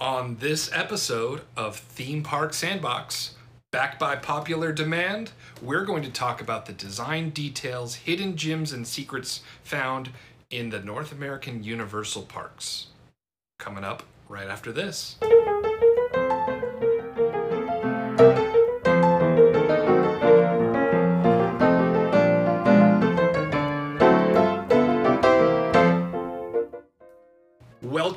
On this episode of Theme Park Sandbox, backed by popular demand, we're going to talk about the design details, hidden gems, and secrets found in the North American Universal Parks. Coming up right after this.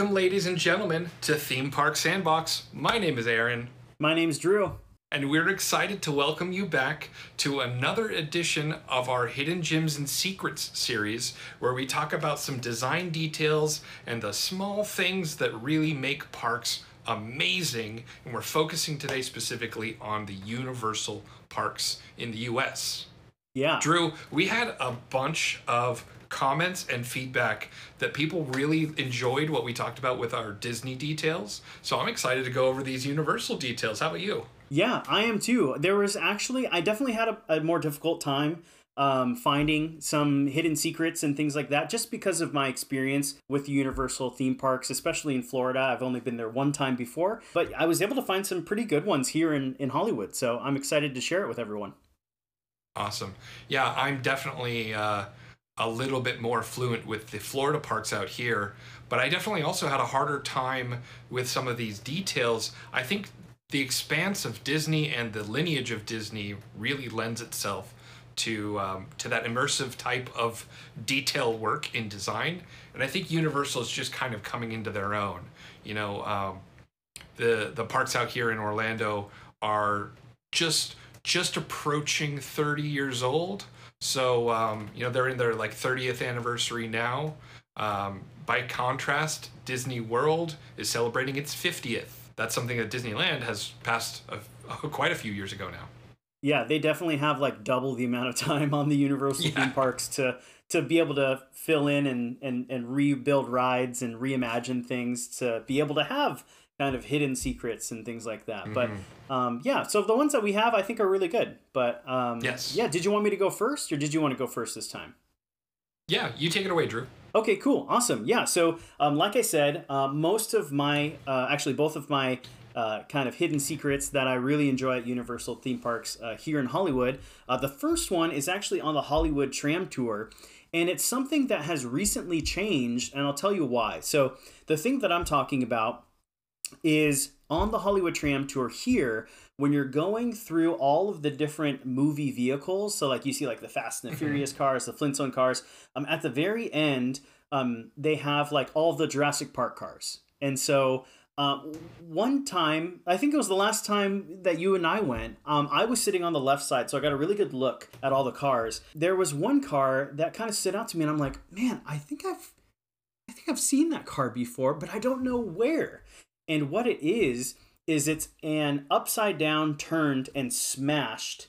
Welcome, ladies and gentlemen, to Theme Park Sandbox. My name is Aaron, My name's Drew. and we're excited to welcome you back to another edition of our Hidden Gems and Secrets series, where we talk about some design details and the small things that really make parks amazing. And we're focusing today specifically on the Universal Parks in the US. Yeah. Drew, we had a bunch of comments and feedback that people really enjoyed what we talked about with our Disney details. So I'm excited to go over these Universal details. How about you? Yeah, I am too. There was actually, I definitely had a, a more difficult time um, finding some hidden secrets and things like that just because of my experience with Universal theme parks, especially in Florida. I've only been there one time before, but I was able to find some pretty good ones here in, in Hollywood. So I'm excited to share it with everyone. Awesome. Yeah, I'm definitely uh, a little bit more fluent with the Florida parks out here, but I definitely also had a harder time with some of these details. I think the expanse of Disney and the lineage of Disney really lends itself to um, to that immersive type of detail work in design, and I think Universal is just kind of coming into their own. You know, um, the the parks out here in Orlando are just just approaching 30 years old. So um, you know they're in their like 30th anniversary now. Um, by contrast, Disney World is celebrating its 50th. That's something that Disneyland has passed a, quite a few years ago now. Yeah, they definitely have like double the amount of time on the Universal Yeah. theme parks to to be able to fill in and, and and rebuild rides and reimagine things to be able to have kind of hidden secrets and things like that. But um, yeah, so the ones that we have I think are really good. But um, Yes. yeah, did you want me to go first or did you want to go first this time? Yeah, you take it away, Drew. Okay, cool, awesome. Yeah, so um, like I said, uh, most of my, uh, actually both of my uh, kind of hidden secrets that I really enjoy at Universal theme parks uh, here in Hollywood. Uh, the first one is actually on the Hollywood Tram Tour, and it's something that has recently changed, and I'll tell you why. So the thing that I'm talking about is on the Hollywood Tram Tour here, when you're going through all of the different movie vehicles, so like you see like the Fast and the Furious cars, the Flintstone cars, um, at the very end, um, they have like all the Jurassic Park cars. And so um, one time, I think it was the last time that you and I went, um, I was sitting on the left side, so I got a really good look at all the cars. There was one car that kind of stood out to me, and I'm like, man, I think I've I think I've seen that car before, but I don't know where. And what it is, is it's an upside down, turned, and smashed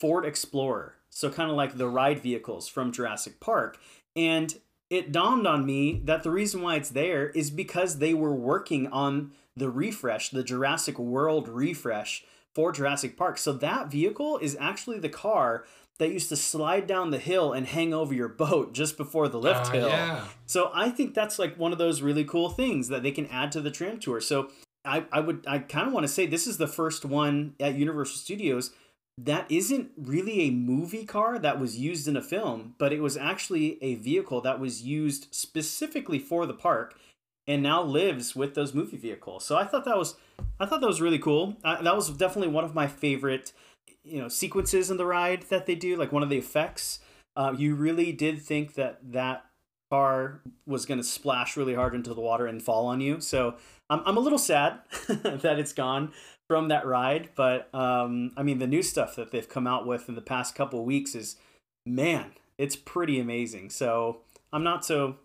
Ford Explorer. So, kind of like the ride vehicles from Jurassic Park. And it dawned on me that the reason why it's there is because they were working on the refresh, the Jurassic World refresh for Jurassic Park. So, that vehicle is actually the car that used to slide down the hill and hang over your boat just before the lift Uh, hill. yeah. So I think that's like one of those really cool things that they can add to the tram tour. So I, I would I kind of want to say this is the first one at Universal Studios that isn't really a movie car that was used in a film, but it was actually a vehicle that was used specifically for the park and now lives with those movie vehicles. So I thought that was I thought that was really cool. Uh, that was definitely one of my favorite you know sequences in the ride that they do like one of the effects uh, you really did think that that car was going to splash really hard into the water and fall on you. So I'm, I'm a little sad that it's gone from that ride. But um, I mean, the new stuff that they've come out with in the past couple weeks is, man, it's pretty amazing. So I'm not so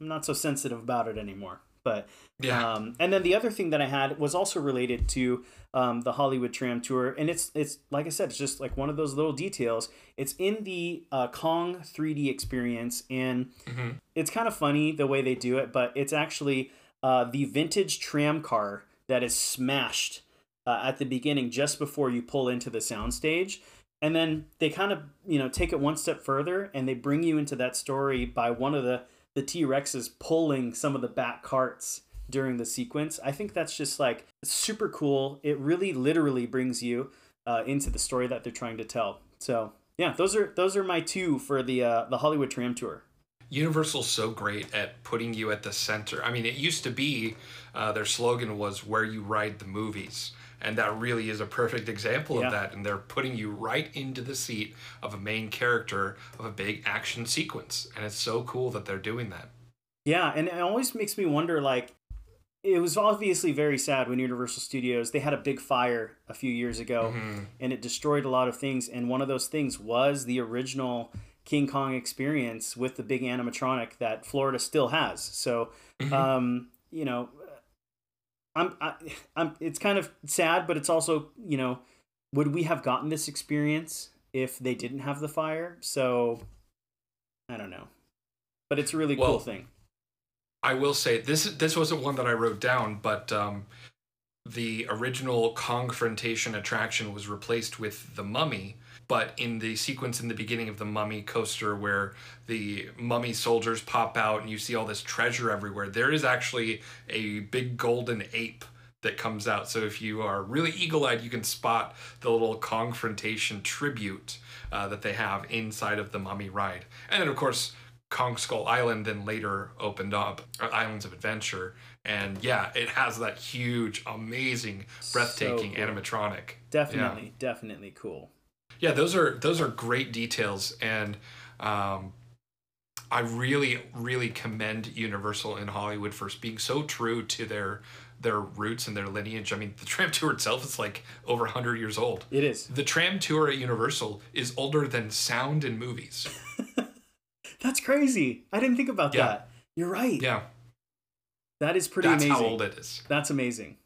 I'm not so sensitive about it anymore. But Yeah. um, and then the other thing that I had was also related to um, the Hollywood Tram Tour, and it's it's like I said, it's just like one of those little details. It's in the uh, Kong 3D experience, and Mhm. it's kind of funny the way they do it, but it's actually uh, the vintage tram car that is smashed uh, at the beginning just before you pull into the soundstage. And then they kind of, you know, take it one step further and they bring you into that story by one of the the T Rexes pulling some of the back carts during the sequence. I think that's just like super cool. It really literally brings you uh, into the story that they're trying to tell. So yeah, those are those are my two for the uh, the Hollywood Tram Tour. Universal's so great at putting you at the center. I mean, it used to be uh, their slogan was "Where you ride the movies." and that really is a perfect example Yeah. of that and they're putting you right into the seat of a main character of a big action sequence and it's so cool that they're doing that Yeah, and it always makes me wonder like it was obviously very sad when Universal Studios they had a big fire a few years ago Mhm. and it destroyed a lot of things and one of those things was the original King Kong experience with the big animatronic that Florida still has. So Mhm. um, you know, I'm, I, I'm. It's kind of sad, but it's also, you know, would we have gotten this experience if they didn't have the fire? So, I don't know, but it's a really cool thing. I will say this this wasn't one that I wrote down, but um, the original Kongfrontation attraction was replaced with the mummy. But in the sequence in the beginning of the mummy coaster where the mummy soldiers pop out and you see all this treasure everywhere, there is actually a big golden ape that comes out. So if you are really eagle-eyed, you can spot the little Kongfrontation tribute uh, that they have inside of the mummy ride. And then of course Kong Skull Island then later opened up uh, Islands of Adventure, and yeah, it has that huge, amazing, breathtaking cool. animatronic. Definitely, definitely cool. Yeah, those are those are great details, and um, I really, really commend Universal in Hollywood for being so true to their their roots and their lineage. I mean, the tram tour itself is like over 100 years old. It is. The tram tour at Universal is older than sound in movies. That's crazy. I didn't think about Yeah. that. You're right. Yeah, That is pretty that's amazing. how old it is. That's amazing.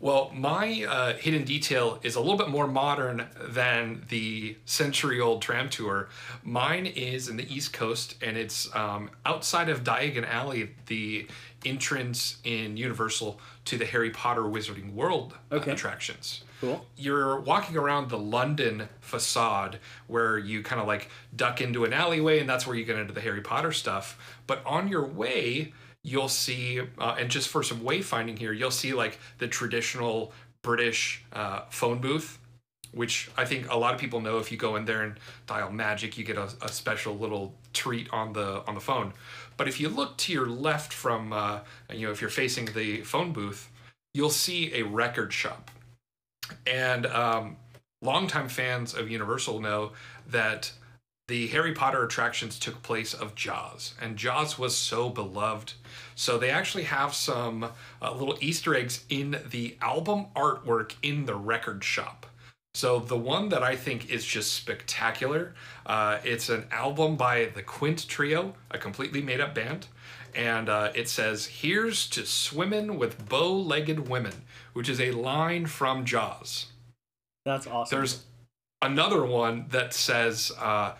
Well, my uh, hidden detail is a little bit more modern than the century old tram tour. Mine is in the East Coast, and it's um, outside of Diagon Alley, the entrance in Universal to the Harry Potter Wizarding World uh, attractions. Cool. You're walking around the London facade where you kind of like duck into an alleyway, and that's where you get into the Harry Potter stuff. But on your way, you'll see, uh, and just for some wayfinding here, you'll see like the traditional British uh, phone booth, which I think a lot of people know. If you go in there and dial magic, you get a, a special little treat on the on the phone. But if you look to your left from, uh, you know, if you're facing the phone booth, you'll see a record shop. And um, longtime fans of Universal know that the Harry Potter attractions took place of Jaws, and Jaws was so beloved. So they actually have some uh, little Easter eggs in the album artwork in the record shop. So the one that I think is just spectacular, uh, it's an album by the Quint Trio, a completely made-up band, and uh, it says, "Here's to swimming with bow-legged women," which is a line from Jaws. That's awesome. There's another one that says, uh,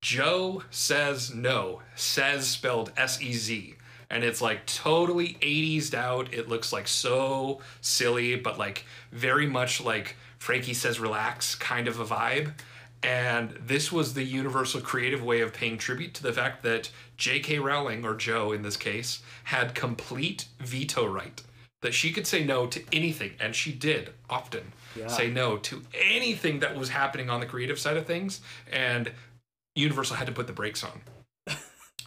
Jo says no. Says spelled S E Z. And it's like totally 80s out. It looks like so silly, but like very much like Frankie says relax kind of a vibe. And this was the universal creative way of paying tribute to the fact that J.K. Rowling, or Jo in this case, had complete veto right. That she could say no to anything, and she did often Yeah. say no to anything that was happening on the creative side of things, and Universal had to put the brakes on.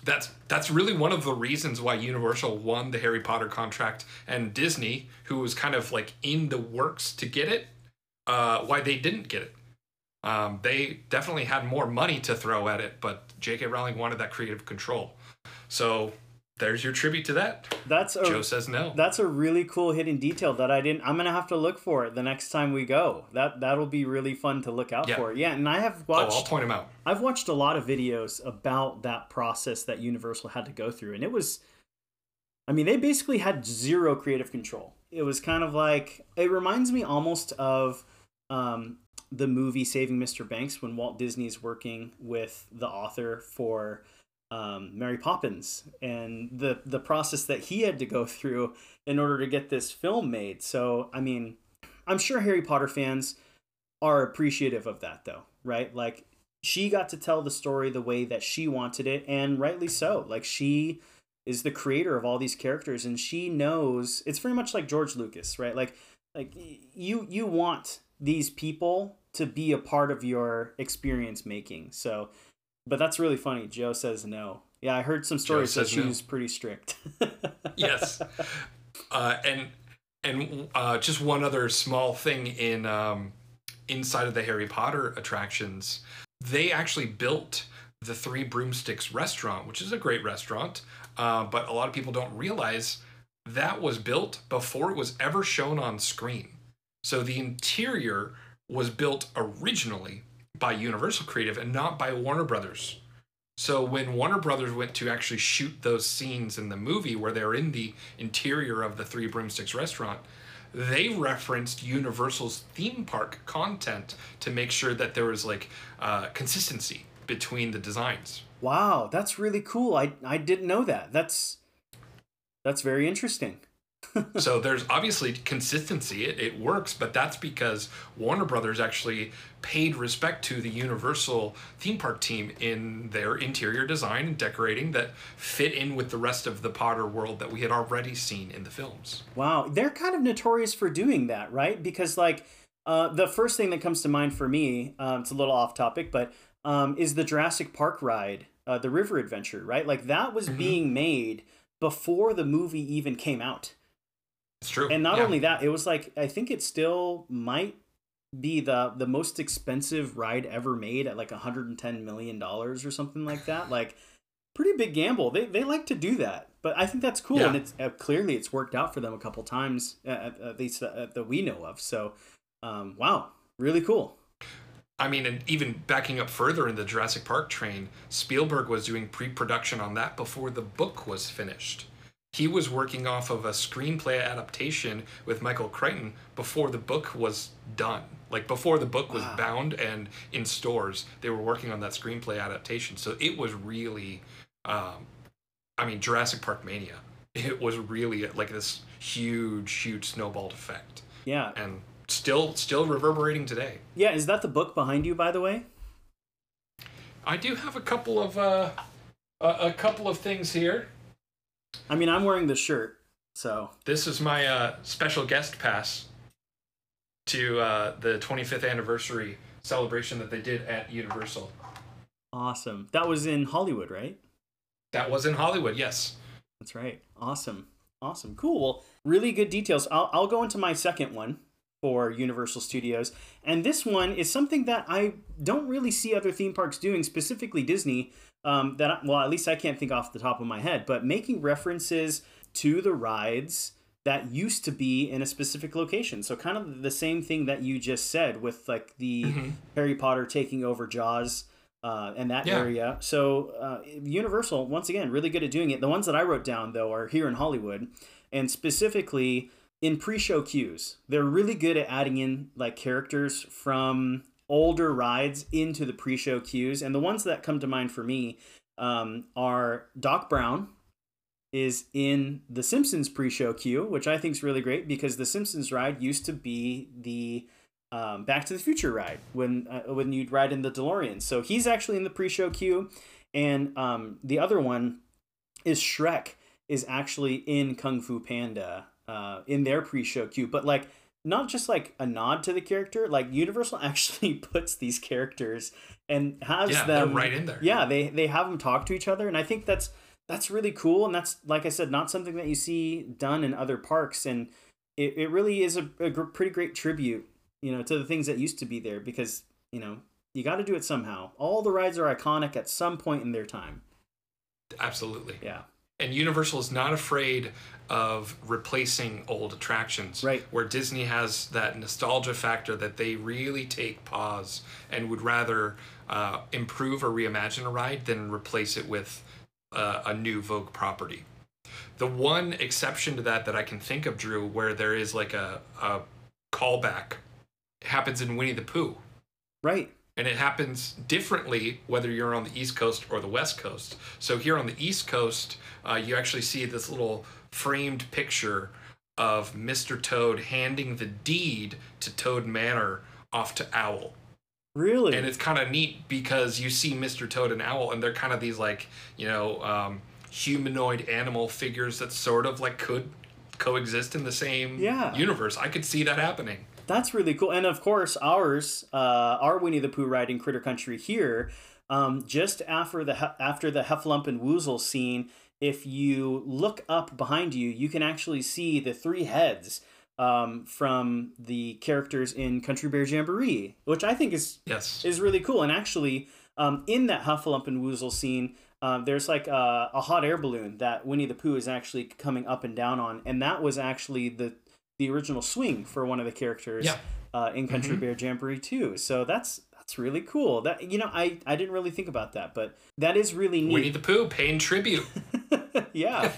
That's that's really one of the reasons why Universal won the Harry Potter contract, and Disney, who was kind of like in the works to get it, uh, why they didn't get it. Um, they definitely had more money to throw at it, but J.K. Rowling wanted that creative control. So there's your tribute to that. That's a Jo says no. that's a really cool hidden detail that I didn't. I'm gonna have to look for it the next time we go. That that'll be really fun to look out Yeah. for. Yeah, and I have watched. oh, I'll point him out. I've watched a lot of videos about that process that Universal had to go through, and it was. I mean, they basically had zero creative control. It was kind of like it reminds me almost of um, the movie Saving Mr. Banks when Walt Disney's working with the author for um, Mary Poppins and the the process that he had to go through in order to get this film made. So, I mean, I'm sure Harry Potter fans are appreciative of that, though, right? Like she got to tell the story the way that she wanted it, and rightly so. Like she is the creator of all these characters, and she knows it's very much like George Lucas, right? Like like you you want these people to be a part of your experience making. So, but that's really funny. Jo says no. Yeah, I heard some stories that she no. was pretty strict. yes, uh, and and uh, just one other small thing in um, inside of the Harry Potter attractions, they actually built the Three Broomsticks restaurant, which is a great restaurant, uh, but a lot of people don't realize that was built before it was ever shown on screen. So the interior was built originally by Universal Creative and not by Warner Brothers. So when Warner Brothers went to actually shoot those scenes in the movie where they're in the interior of the Three Broomsticks restaurant, they referenced Universal's theme park content to make sure that there was like uh, consistency between the designs. Wow, that's really cool. I I didn't know that. That's that's very interesting so there's obviously consistency. It, it works, but that's because Warner Brothers actually paid respect to the Universal theme park team in their interior design and decorating that fit in with the rest of the Potter world that we had already seen in the films. Wow, they're kind of notorious for doing that, right? Because like uh, the first thing that comes to mind for me, um, it's a little off topic, but um, is the Jurassic Park ride, uh, the River Adventure, right? Like that was mm-hmm. being made before the movie even came out. It's true. And not yeah. only that, it was like I think it still might be the the most expensive ride ever made at like 110 million dollars or something like that. Like pretty big gamble. They they like to do that, but I think that's cool, yeah. and it's uh, clearly it's worked out for them a couple times, at, at least uh, that we know of. So, um, wow, really cool. I mean, and even backing up further in the Jurassic Park train, Spielberg was doing pre-production on that before the book was finished he was working off of a screenplay adaptation with Michael Crichton before the book was done. Like before the book was wow. bound and in stores, they were working on that screenplay adaptation. So it was really, um, I mean, Jurassic Park mania. It was really like this huge, huge snowballed effect. Yeah, and still, still reverberating today. Yeah, is that the book behind you, by the way? I do have a couple of uh, a, a couple of things here. I mean, I'm wearing the shirt, so. This is my uh, special guest pass to uh, the 25th anniversary celebration that they did at Universal. Awesome. That was in Hollywood, right? That was in Hollywood, yes. That's right. Awesome. Awesome. Cool. Well, really good details. I'll, I'll go into my second one for Universal Studios. And this one is something that I don't really see other theme parks doing, specifically Disney. Um, that I, well, at least I can't think off the top of my head, but making references to the rides that used to be in a specific location. So kind of the same thing that you just said with like the mm-hmm. Harry Potter taking over Jaws. Uh, and that yeah. area. So uh, Universal, once again, really good at doing it. The ones that I wrote down though are here in Hollywood, and specifically in pre-show queues they're really good at adding in like characters from older rides into the pre-show queues. And the ones that come to mind for me um, are doc brown is in the simpsons pre-show queue which i think is really great because the simpsons ride used to be the um, back to the future ride when uh, when you'd ride in the delorean. So he's actually in the pre-show queue. And um, the other one is shrek is actually in kung fu panda uh, in their pre-show queue, but like not just like a nod to the character. Like Universal actually puts these characters and has yeah, them right in there. Yeah, they they have them talk to each other, and I think that's that's really cool. And that's like I said, not something that you see done in other parks, and it, it really is a, a pretty great tribute, you know, to the things that used to be there because you know you got to do it somehow. All the rides are iconic at some point in their time. Absolutely. Yeah and Universal is not afraid of replacing old attractions. Right. Where Disney has that nostalgia factor that they really take pause and would rather uh, improve or reimagine a ride than replace it with uh, a new Vogue property. The one exception to that that I can think of, Drew, where there is like a, a callback, happens in Winnie the Pooh. Right and it happens differently whether you're on the east coast or the west coast so here on the east coast uh, you actually see this little framed picture of mr toad handing the deed to toad manor off to owl really and it's kind of neat because you see mr toad and owl and they're kind of these like you know um, humanoid animal figures that sort of like could coexist in the same Yeah. universe. I could see that happening. That's really cool. And of course, ours, uh, our Winnie the Pooh ride in Critter Country here, um, just after the he- after the Heffalump and Woozle scene, if you look up behind you, you can actually see the three heads um, from the characters in Country Bear Jamboree, which I think is Yes. is really cool. And actually, um, in that Heffalump and Woozle scene, um, there's like a, a hot air balloon that Winnie the Pooh is actually coming up and down on, and that was actually the the original swing for one of the characters Yeah. uh, in Country Mhm. Bear Jamboree too. So that's that's really cool. That you know, I I didn't really think about that, but that is really neat. Winnie the Pooh paying tribute. yeah,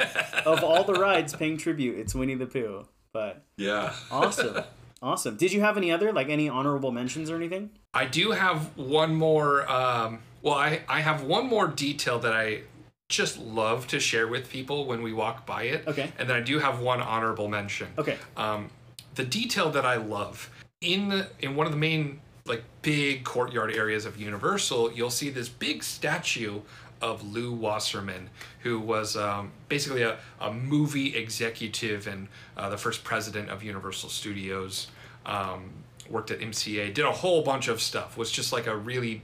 of all the rides paying tribute, it's Winnie the Pooh. But yeah. awesome, awesome. Did you have any other like any honorable mentions or anything? I do have one more. Um, well, I, I have one more detail that I just love to share with people when we walk by it. Okay. And then I do have one honorable mention. Okay. Um, the detail that I love in the in one of the main like big courtyard areas of Universal, you'll see this big statue of Lew Wasserman, who was um, basically a, a movie executive and uh, the first president of Universal Studios. Um, worked at MCA, did a whole bunch of stuff. Was just like a really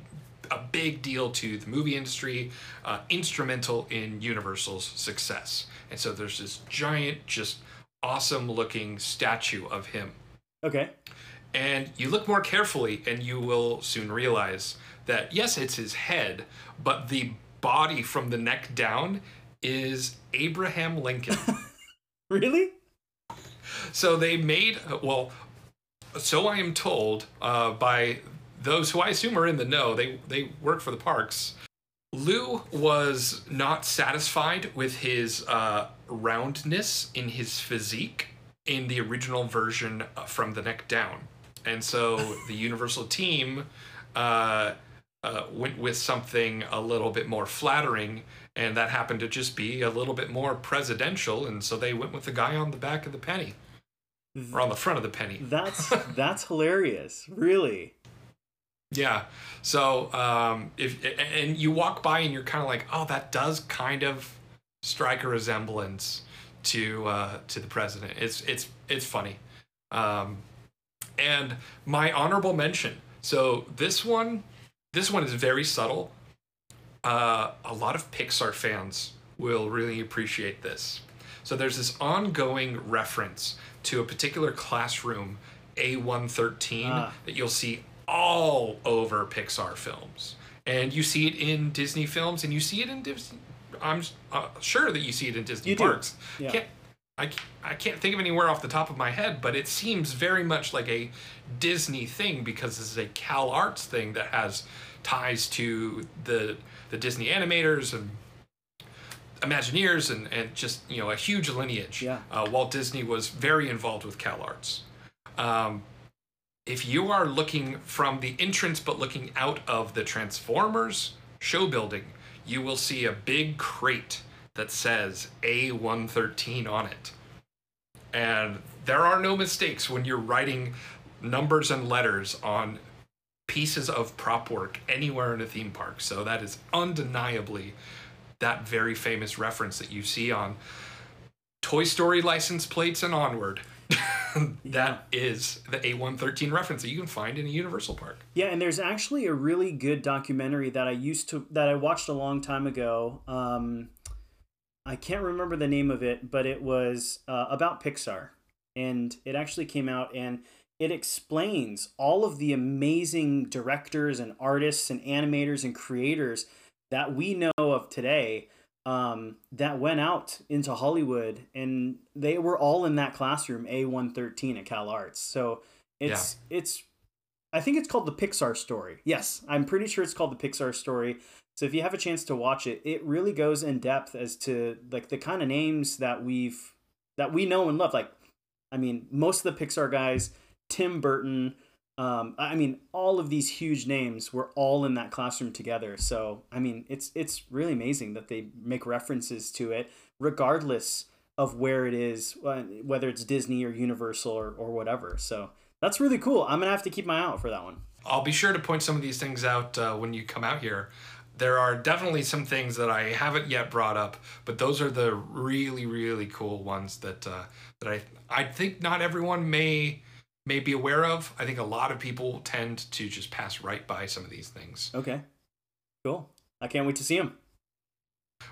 a big deal to the movie industry, uh, instrumental in Universal's success. And so there's this giant, just awesome looking statue of him. Okay. And you look more carefully, and you will soon realize that yes, it's his head, but the body from the neck down is Abraham Lincoln. Really? so they made, well, so I am told uh, by those who I assume are in the know, they, they work for the parks. Lew was not satisfied with his uh, roundness in his physique in the original version uh, from the neck down. And so the Universal team uh, uh, went with something a little bit more flattering, and that happened to just be a little bit more presidential. And so they went with the guy on the back of the penny, or on the front of the penny. That's that's hilarious. Really. Yeah. So um, if and you walk by and you're kind of like, oh, that does kind of strike a resemblance to uh, to the president. It's it's it's funny. Um, and my honorable mention. So this one, this one is very subtle. Uh, a lot of Pixar fans will really appreciate this. So there's this ongoing reference to a particular classroom, A113, Ah. that you'll see all over Pixar films. And you see it in Disney films, and you see it in Disney. I'm uh, sure that you see it in Disney You do. parks. Yeah. Can't, I, I can't think of anywhere off the top of my head, but it seems very much like a Disney thing because this is a Cal Arts thing that has ties to the the Disney animators and Imagineers and, and just you know a huge lineage. Yeah. Uh, Walt Disney was very involved with Cal Arts. Um, if you are looking from the entrance but looking out of the Transformers show building, you will see a big crate that says A113 on it. And there are no mistakes when you're writing numbers and letters on pieces of prop work anywhere in a theme park. So that is undeniably that very famous reference that you see on Toy Story license plates and onward. that is the A113 reference that you can find in a Universal park. Yeah, and there's actually a really good documentary that I used to that I watched a long time ago. Um, I can't remember the name of it, but it was uh, about Pixar, and it actually came out and it explains all of the amazing directors and artists and animators and creators that we know of today um, that went out into Hollywood, and they were all in that classroom A113 at Cal Arts. So it's it's I think it's called the Pixar story. Yes, I'm pretty sure it's called the Pixar story. So if you have a chance to watch it, it really goes in depth as to like the kind of names that we've that we know and love. Like, I mean, most of the Pixar guys, Tim Burton, um, I mean, all of these huge names were all in that classroom together. So I mean, it's it's really amazing that they make references to it, regardless of where it is, whether it's Disney or Universal or, or whatever. So that's really cool. I'm gonna have to keep my eye out for that one. I'll be sure to point some of these things out uh, when you come out here. there are definitely some things that I haven't yet brought up, but those are the really, really cool ones that uh, that I I think not everyone may may be aware of. I think a lot of people tend to just pass right by some of these things. Okay, cool. I can't wait to see them.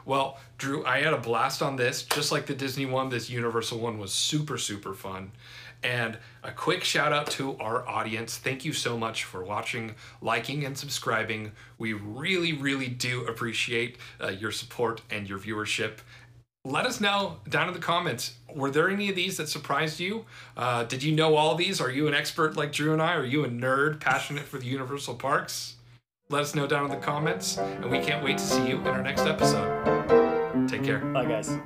Well, Drew, I had a blast on this. Just like the Disney one, this Universal one was super, super fun. And a quick shout out to our audience. Thank you so much for watching, liking, and subscribing. We really, really do appreciate uh, your support and your viewership. Let us know down in the comments. Were there any of these that surprised you? Uh, did you know all these? Are you an expert like Drew and I? Are you a nerd passionate for the Universal Parks? Let us know down in the comments, and we can't wait to see you in our next episode. Take care. Bye, guys.